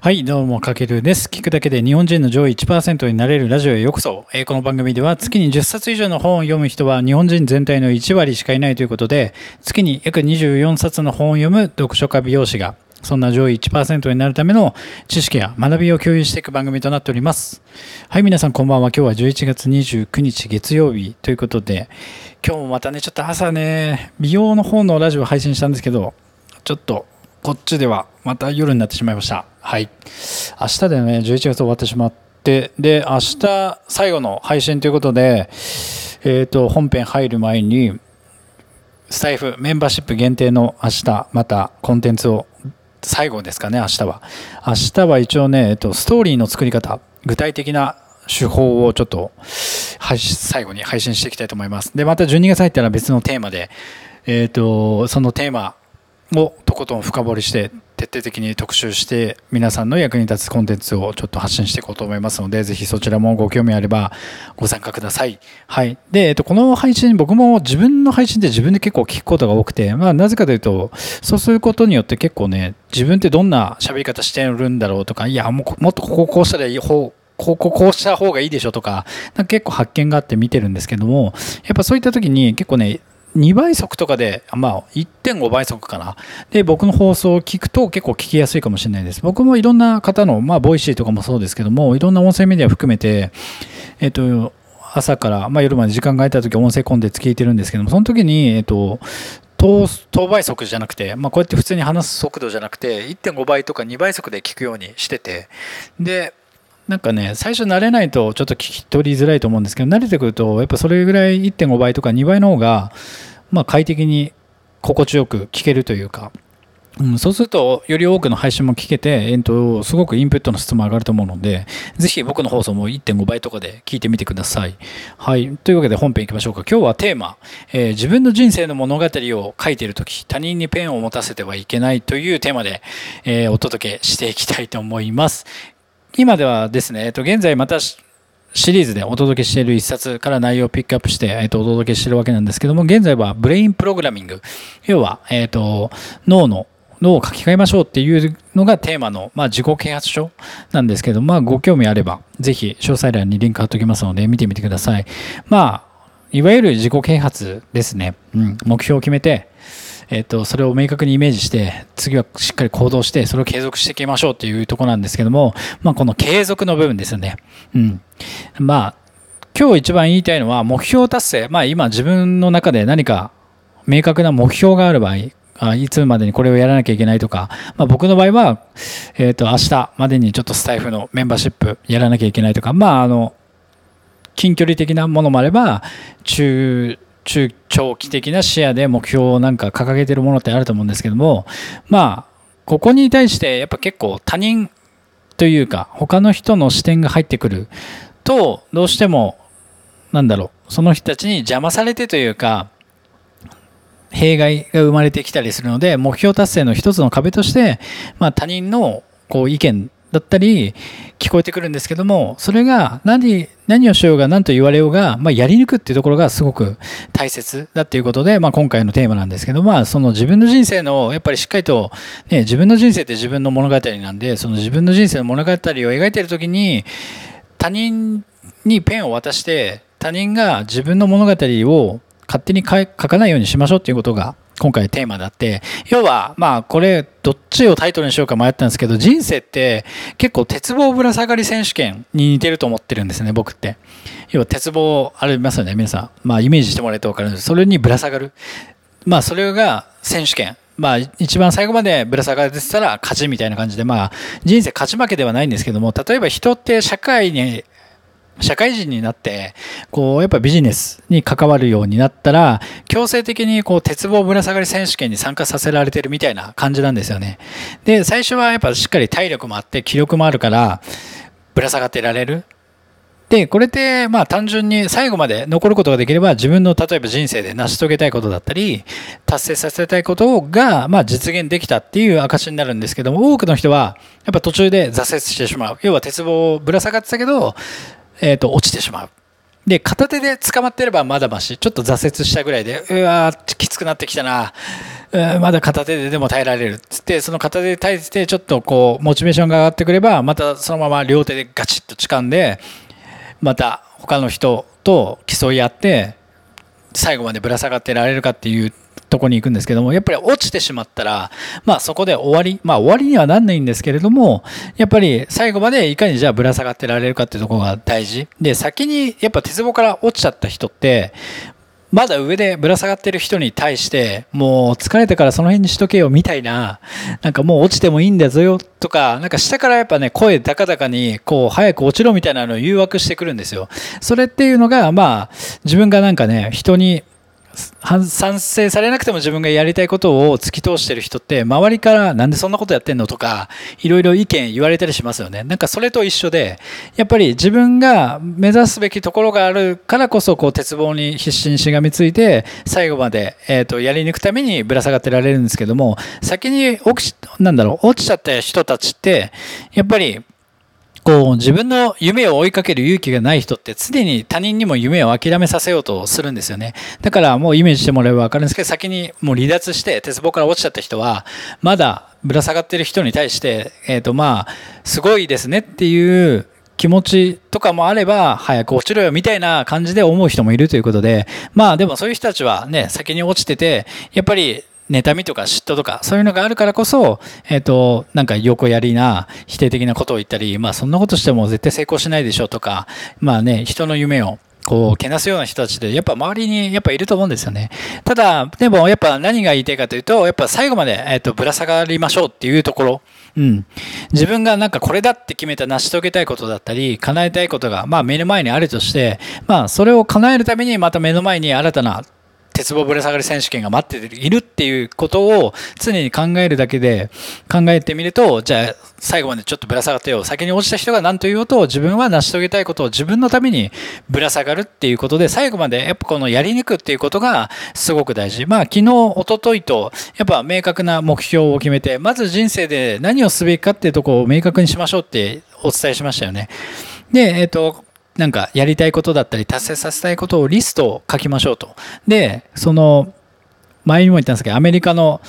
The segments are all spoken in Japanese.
はい、どうも、かけるです。聞くだけで日本人の上位1%になれるラジオへようこそ。えーこの番組では月に10冊以上の本を読む人は日本人全体の1割しかいないということで、月に約24冊の本を読む読書家美容師が、そんな上位1%になるための知識や学びを共有していく番組となっております。はい、皆さんこんばんは。今日は11月29日月曜日ということで、今日もまたね、ちょっと朝ね、美容の方のラジオ配信したんですけど、ちょっとこっちではまた夜になってしまいました。はい。明日でね、11月終わってしまって、で、明日最後の配信ということで、えっ、と、本編入る前に、スタイフメンバーシップ限定の明日、またコンテンツを、最後ですかね、明日は。明日は一応ね、えっと、ストーリーの作り方、具体的な手法をちょっと、配信最後に配信していきたいと思います。で、また12月入ったら別のテーマで、えっ、と、そのテーマをとことん深掘りして徹底的に特集して皆さんの役に立つコンテンツをちょっと発信していこうと思いますのでぜひそちらもご興味あればご参加ください。はい。で、えっと、この配信僕も自分の配信で自分で結構聞くことが多くて、まあなぜかというとそうすることによって結構ね自分ってどんな喋り方してるんだろうとかいやももっとこここうしたらいい方こうこうこうした方がいいでしょとかなんか結構発見があって見てるんですけどもやっぱそういった時に結構ね2倍速とかで、まあ、1.5倍速かな。で、僕の放送を聞くと結構聞きやすいかもしれないです。僕もいろんな方の、まあ、 Voicy とかもそうですけども、いろんな音声メディア含めて、えっと、朝から、まあ、夜まで時間が空いた時音声コンテンツ聞いてるんですけども、その時に、えっと、等等倍速じゃなくて、まあ、こうやって普通に話す速度じゃなくて、1.5倍とか2倍速で聞くようにしてて、で、なんかね、最初慣れないとちょっと聞き取りづらいと思うんですけど、慣れてくると、やっぱそれぐらい1.5倍とか2倍の方が、まあ快適に心地よく聞けるというか、うん、そうすると、より多くの配信も聞けて、えっと、すごくインプットの質も上がると思うので、ぜひ僕の放送も1.5倍とかで聞いてみてください。はい。というわけで本編いきましょうか。今日はテーマ、えー自分の人生の物語を書いているとき、他人にペンを持たせてはいけないというテーマで、えーお届けしていきたいと思います。今ではですね、えっと、現在またシリーズでお届けしている一冊から内容をピックアップして、えっと、お届けしているわけなんですけども、現在はブレインプログラミング。要は、えっと、脳の、脳を書き換えましょうっていうのがテーマの、まあ、自己啓発書なんですけど、まあ、ご興味あれば、ぜひ、詳細欄にリンク貼っておきますので、見てみてください。まあ、いわゆる自己啓発ですね。うん、目標を決めて、えっと、それを明確にイメージして、次はしっかり行動して、それを継続していきましょうっていうとこなんですけども、まあ、この継続の部分ですよね。うん。まあ、今日一番言いたいのは、目標達成。まあ、今自分の中で何か明確な目標がある場合、あいつまでにこれをやらなきゃいけないとか、まあ、僕の場合は、えっ、と、明日までにちょっとスタイフのメンバーシップやらなきゃいけないとか、まあ、あの、近距離的なものもあれば、中、中長期的な視野で目標をなんか掲げてるものってあると思うんですけども、まあ、ここに対してやっぱ結構他人というか、他の人の視点が入ってくると、どうしても、なんだろう、その人たちに邪魔されてというか、弊害が生まれてきたりするので、目標達成の一つの壁として、まあ他人のこう意見だったり聞こえてくるんですけども、それが何、何をしようが何と言われようが、まあやり抜くっていうところがすごく大切だっていうことで、まあ今回のテーマなんですけど、まあその自分の人生の、やっぱりしっかりと、ね、自分の人生って自分の物語なんで、その自分の人生の物語を描いてるときに、他人にペンを渡して、他人が自分の物語を勝手に書かないようにしましょうっていうことが今回テーマであって、要は、まあこれどっちをタイトルにしようか迷ったんですけど、人生って結構鉄棒ぶら下がり選手権に似てると思ってるんですね、僕って。要は鉄棒ありますよね、皆さん。まあイメージしてもらえると分かるんですそれにぶら下がる。まあそれが選手権。まあ一番最後までぶら下がれてたら勝ちみたいな感じで、まあ人生勝ち負けではないんですけども、例えば人って社会に社会人になって、こう、やっぱビジネスに関わるようになったら、強制的にこう、鉄棒ぶら下がり選手権に参加させられてるみたいな感じなんですよね。で、最初はやっぱしっかり体力もあって、気力もあるから、ぶら下がってられる。で、これって、まあ単純に最後まで残ることができれば、自分の例えば人生で成し遂げたいことだったり、達成させたいことが、まあ実現できたっていう証になるんですけども、多くの人は、やっぱ途中で挫折してしまう。要は鉄棒をぶら下がってたけど、えっ、と、落ちてしまう。で、片手で捕まってればまだまし。ちょっと挫折したぐらいで、うわー、きつくなってきたな。まだ片手ででも耐えられる。つって、その片手で耐えて、ちょっとこう、モチベーションが上がってくれば、またそのまま両手でガチッと掴んで、また他の人と競い合って、最後までぶら下がってられるかっていうとこに行くんですけども、やっぱり落ちてしまったら、まあそこで終わり、まあ終わりにはなんないんですけれども、やっぱり最後までいかにじゃあぶら下がってられるかっていうところが大事。で、先にやっぱ鉄棒から落ちちゃった人って、まだ上でぶら下がってる人に対して、もう疲れたからその辺にしとけよみたいな、なんかもう落ちてもいいんだぞよとか、なんか下からやっぱね、声高々に、こう、早く落ちろみたいなのを誘惑してくるんですよ。それっていうのが、まあ、自分がなんかね、人に賛成されなくても自分がやりたいことを突き通してる人って周りからなんでそんなことやってんの？とかいろいろ意見言われたりしますよね。なんかそれと一緒でやっぱり自分が目指すべきところがあるからこそこう鉄棒に必死にしがみついて最後まで、えー、とやり抜くためにぶら下がってられるんですけども先に落ちなんだろう落ちちゃった人たちってやっぱりこう自分の夢を追いかける勇気がない人って常に他人にも夢を諦めさせようとするんですよね。だからもうイメージしてもらえばわかるんですけど先にもう離脱して鉄棒から落ちちゃった人はまだぶら下がってる人に対して、えっ、ー、とまあすごいですねっていう気持ちとかもあれば、早く落ちろよみたいな感じで思う人もいるということで、まあでもそういう人たちはね、先に落ちてて、やっぱり妬みとか嫉妬とか、そういうのがあるからこそ、えっ、ー、と、なんか横やりな否定的なことを言ったり、まあそんなことしても絶対成功しないでしょうとか、まあね、人の夢をこう、けなすような人たちで、やっぱ周りにやっぱいると思うんですよね。ただ、でもやっぱ何が言いたいかというと、やっぱ最後まで、えっ、ー、と、ぶら下がりましょうっていうところ。うん。自分がなんかこれだって決めた成し遂げたいことだったり、叶えたいことが、まあ目の前にあるとして、まあそれを叶えるためにまた目の前に新たな鉄棒ぶら下がり選手権が待っているっていうことを常に考えるだけで考えてみると、じゃあ最後までちょっとぶら下がってよ。先に落ちた人が何と言おうと自分は成し遂げたいことを自分のためにぶら下がるっていうことで最後までやっぱこのやり抜くっていうことがすごく大事。まあ昨日、おとといとやっぱ明確な目標を決めて、まず人生で何をすべきかっていうところを明確にしましょうってお伝えしましたよね。で、えっ、ー、と、なんかやりたいことだったり達成させたいことをリストを書きましょうと。で、その、前にも言ったんですけど、アメリカの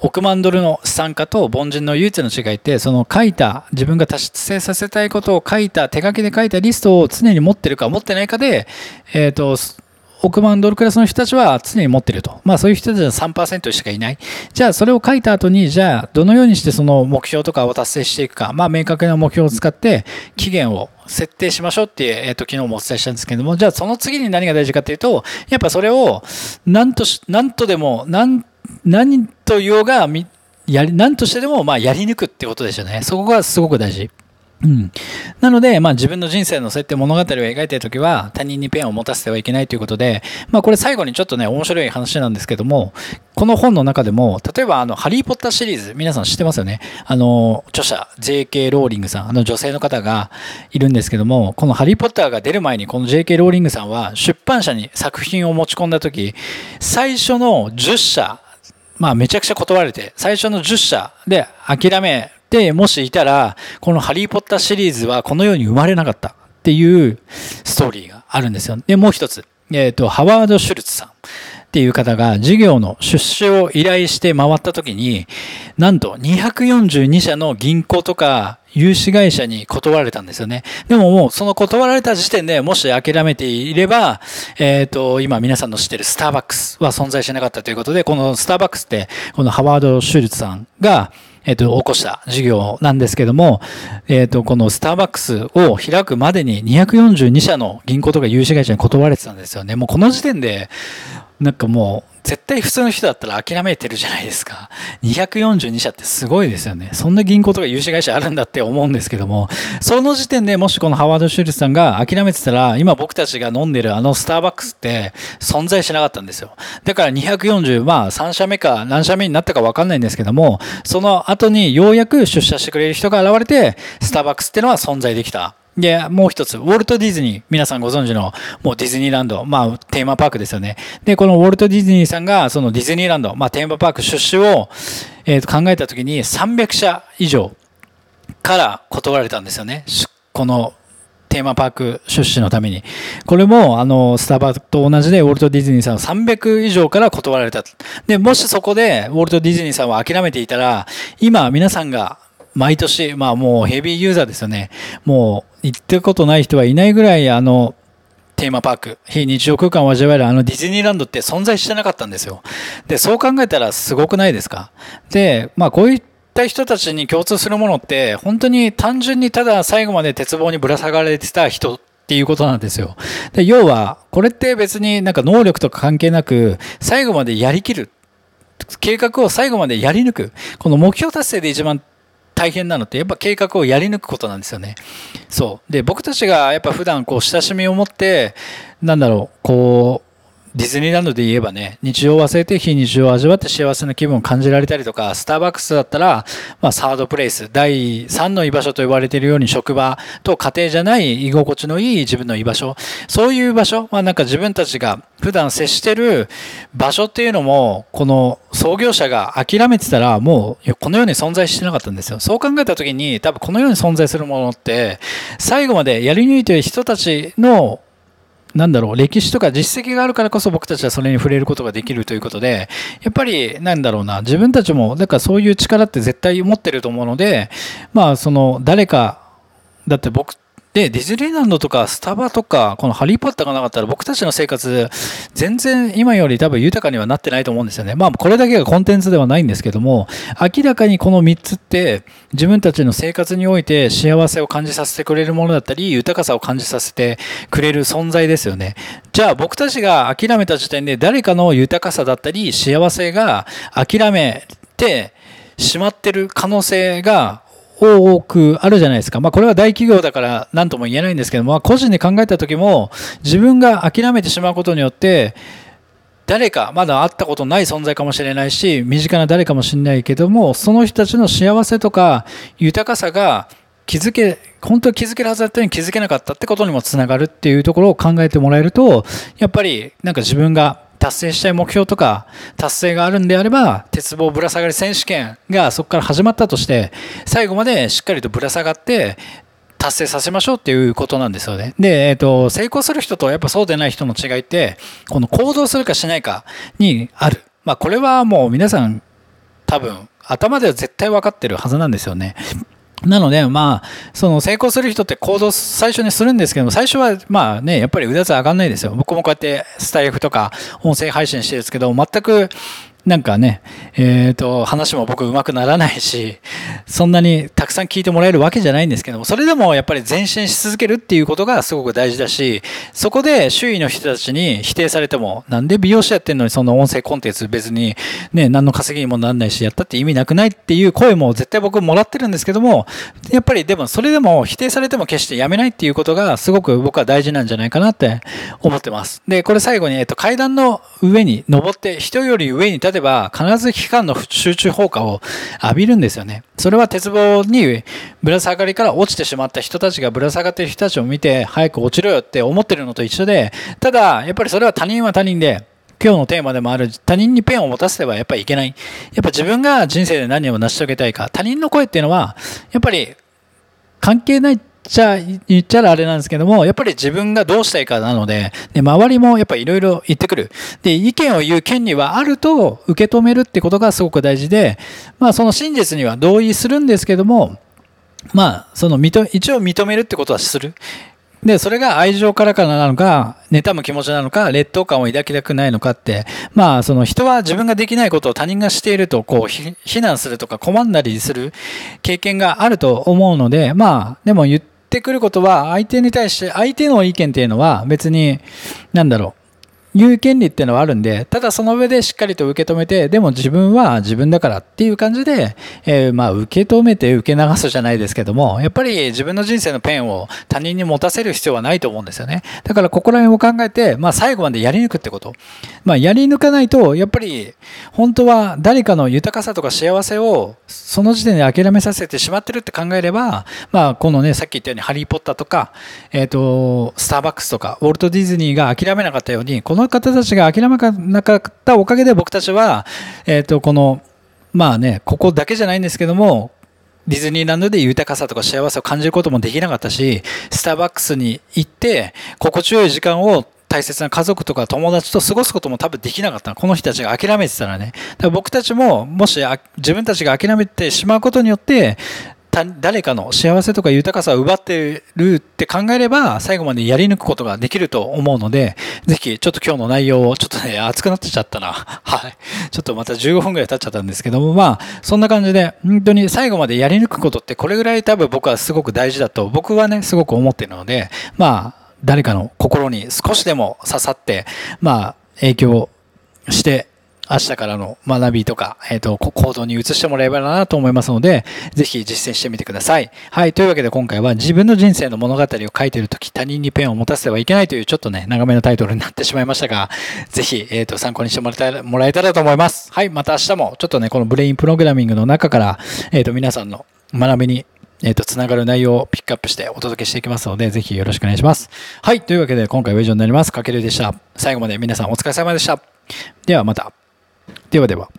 億万ドルの資産家と凡人の唯一の違いって、その書いた、自分が達成させたいことを書いた、手書きで書いたリストを常に持ってるか持ってないかで、えっ、ー、と、億万ドルクラスの人たちは常に持ってると。まあそういう人たちは3%しかいない。じゃあそれを書いた後に、じゃあどのようにしてその目標とかを達成していくか、まあ明確な目標を使って期限を設定しましょうっていう、えっ、ー、と昨日もお伝えしたんですけども、じゃあその次に何が大事かっていうと、やっぱそれを何とし、何とでも、何、何と言おうが、やり、何としてでもまあやり抜くってことですよね。そこがすごく大事。うん、なので、まあ、自分の人生の設定物語を描いているときは他人にペンを持たせてはいけないということで、まあ、これ最後にちょっとね面白い話なんですけどもこの本の中でも例えばあの「ハリー・ポッター」シリーズ皆さん知ってますよね？あの著者 J.K. ローリングさんあの女性の方がいるんですけどもこの「ハリー・ポッター」が出る前にこの J.K. ローリングさんは出版社に作品を持ち込んだ時最初の10社まあめちゃくちゃ断られて最初の10社で諦めで、もしいたら、このハリーポッターシリーズはこのように生まれなかったっていうストーリーがあるんですよ。で、もう一つ。えっ、ー、と、ハワード・シュルツさんっていう方が事業の出資を依頼して回った時に、なんと242社の銀行とか融資会社に断られたんですよね。でももうその断られた時点でもし諦めていれば、えっ、ー、と、今皆さんの知ってるスターバックスは存在しなかったということで、このスターバックスって、このハワード・シュルツさんが、えっ、と、起こした事業なんですけども、えっ、と、このスターバックスを開くまでに242社の銀行とか融資会社に断られてたんですよね。もうこの時点で、なんかもう、絶対普通の人だったら諦めてるじゃないですか。242社ってすごいですよね。そんな銀行とか融資会社あるんだって思うんですけども、その時点でもしこのハワード・シュルツさんが諦めてたら、今僕たちが飲んでるあのスターバックスって存在しなかったんですよ。だから240、まあ3社目か何社目になったかわかんないんですけども、その後にようやく出社してくれる人が現れて、スターバックスってのは存在できた。で、もう一つ、ウォルト・ディズニー、皆さんご存知の、もうディズニーランド、まあ、テーマパークですよね。で、このウォルト・ディズニーさんが、そのディズニーランド、まあ、テーマパーク出資を、えー、と考えたときに、300社以上から断られたんですよね。このテーマパーク出資のために。これも、あの、スタバと同じで、ウォルト・ディズニーさんは300以上から断られた。で、もしそこで、ウォルト・ディズニーさんは諦めていたら、今、皆さんが、毎年、まあもうヘビーユーザーですよね。もう、行ったことない人はいないぐらい、あの、テーマパーク、非日常空間を味わえるあのディズニーランドって存在してなかったんですよ。で、そう考えたらすごくないですか？で、まあこういった人たちに共通するものって、本当に単純にただ最後まで鉄棒にぶら下がれてた人っていうことなんですよ。で要は、これって別になんか能力とか関係なく、最後までやりきる。計画を最後までやり抜く。この目標達成で一番大変なのってやっぱ計画をやり抜くことなんですよね。そう。で、僕たちがやっぱ普段こう親しみを持って、なんだろう、こう、ディズニーランドで言えばね、日常を忘れて非日常を味わって幸せな気分を感じられたりとか、スターバックスだったら、まあ、サードプレイス、第3の居場所と呼ばれているように職場と家庭じゃない居心地のいい自分の居場所、そういう場所、まあ、なんか自分たちが普段接してる場所っていうのも、この創業者が諦めてたら、もうこの世に存在してなかったんですよ。そう考えた時に、多分この世に存在するものって、最後までやり抜いている人たちのなんだろう、歴史とか実績があるからこそ僕たちはそれに触れることができるということで、やっぱり、なんだろうな、自分たちも、だからそういう力って絶対持ってると思うので、まあ、その、誰か、だって僕で、ディズニーランドとかスタバとか、このハリーポッターがなかったら僕たちの生活、全然今より多分豊かにはなってないと思うんですよね。まあ、これだけがコンテンツではないんですけども、明らかにこの3つって自分たちの生活において幸せを感じさせてくれるものだったり、豊かさを感じさせてくれる存在ですよね。じゃあ僕たちが諦めた時点で誰かの豊かさだったり、幸せが諦めてしまってる可能性が多くあるじゃないですか。まあこれは大企業だから何とも言えないんですけども、まあ、個人で考えた時も自分が諦めてしまうことによって誰かまだ会ったことない存在かもしれないし身近な誰かもしれないけどもその人たちの幸せとか豊かさが気づけ本当は気づけるはずだったのに気づけなかったってことにもつながるっていうところを考えてもらえるとやっぱりなんか自分が達成したい目標とか達成があるんであれば鉄棒ぶら下がり選手権がそこから始まったとして最後までしっかりとぶら下がって達成させましょうっていうことなんですよね。で、えっ、ー、と、成功する人とやっぱそうでない人の違いって、この行動するかしないかにある。まあこれはもう皆さん多分頭では絶対分かってるはずなんですよね。なので、まあ、その成功する人って行動最初にするんですけども、最初はまあね、やっぱりうだつ上がんないですよ。僕もこうやってスタイフとか音声配信してるんですけど、全くなんかね、えっ、ー、と、話も僕上手くならないし、そんなにたくさん聞いてもらえるわけじゃないんですけども、それでもやっぱり前進し続けるっていうことがすごく大事だし、そこで周囲の人たちに否定されても、なんで美容師やってんのにその音声コンテンツ別にね、何の稼ぎにもなんないし、やったって意味なくないっていう声も絶対僕もらってるんですけども、やっぱりでもそれでも否定されても決してやめないっていうことがすごく僕は大事なんじゃないかなって思ってます。で、これ最後に、えっと、階段の上に登って人より上に立てば必ず期間の集中放火を浴びるんですよね。それは鉄棒にぶら下がりから落ちてしまった人たちがぶら下がってる人たちを見て早く落ちろよって思ってるのと一緒で、ただやっぱりそれは他人は他人で、今日のテーマでもある他人にペンを持たせてはやっぱりいけない。やっぱ自分が人生で何を成し遂げたいか、他人の声っていうのは、やっぱり関係ないちゃ、言っちゃらあれなんですけども、やっぱり自分がどうしたいかなので、で周りもやっぱりいろいろ言ってくる。で、意見を言う権利はあると受け止めるってことがすごく大事で、まあその真実には同意するんですけども、まあ、その、一応認めるってことはする。で、それが愛情からからなのか、妬む気持ちなのか、劣等感を抱きたくないのかって、まあ、その人は自分ができないことを他人がしていると、こう、非難するとか困んだりする経験があると思うので、まあ、でも言って、ってくることは、相手に対して、相手の意見っていうのは別に、なんだろう、言う権利っていうのはあるんで、ただその上でしっかりと受け止めて、でも自分は自分だからっていう感じで、えー、まあ受け止めて受け流すじゃないですけども、やっぱり自分の人生のペンを他人に持たせる必要はないと思うんですよね。だからここら辺を考えて、まあ最後までやり抜くってこと。まあやり抜かないと、やっぱり本当は誰かの豊かさとか幸せをその時点で諦めさせてしまってるって考えれば、まあこのね、さっき言ったようにハリーポッターとか、えっ、ー、と、スターバックスとか、ウォルト・ディズニーが諦めなかったように、この方たちが諦めなかったおかげで僕たちは、えっ、ー、と、この、まあね、ここだけじゃないんですけども、ディズニーランドで豊かさとか幸せを感じることもできなかったし、スターバックスに行って、心地よい時間を大切な家族とか友達と過ごすことも多分できなかったこの人たちが諦めてたらね。だから僕たちも、もし自分たちが諦めてしまうことによって、誰かの幸せとか豊かさを奪ってるって考えれば、最後までやり抜くことができると思うので、ぜひ、ちょっと今日の内容を、ちょっとね、熱くなってちゃったな。はい。ちょっとまた15分くらい経っちゃったんですけども、まあ、そんな感じで、本当に最後までやり抜くことってこれぐらい多分僕はすごく大事だと、僕はね、すごく思ってるので、まあ、誰かの心に少しでも刺さって、まあ、影響して、明日からの学びとか、えっ、ー、と、行動に移してもらえばなと思いますので、ぜひ実践してみてください。はい。というわけで今回は自分の人生の物語を書いているとき他人にペンを持たせてはいけないというちょっとね、長めのタイトルになってしまいましたが、ぜひ、えっ、ー、と、参考にしてもらえたらもらえたらと思います。はい。また明日もちょっとね、このブレインプログラミングの中から、えっ、ー、と、皆さんの学びにえっ、と、つながる内容をピックアップしてお届けしていきますので、ぜひよろしくお願いします。はい。というわけで、今回は以上になります。かけるでした。最後まで皆さんお疲れ様でした。ではまた。ではでは。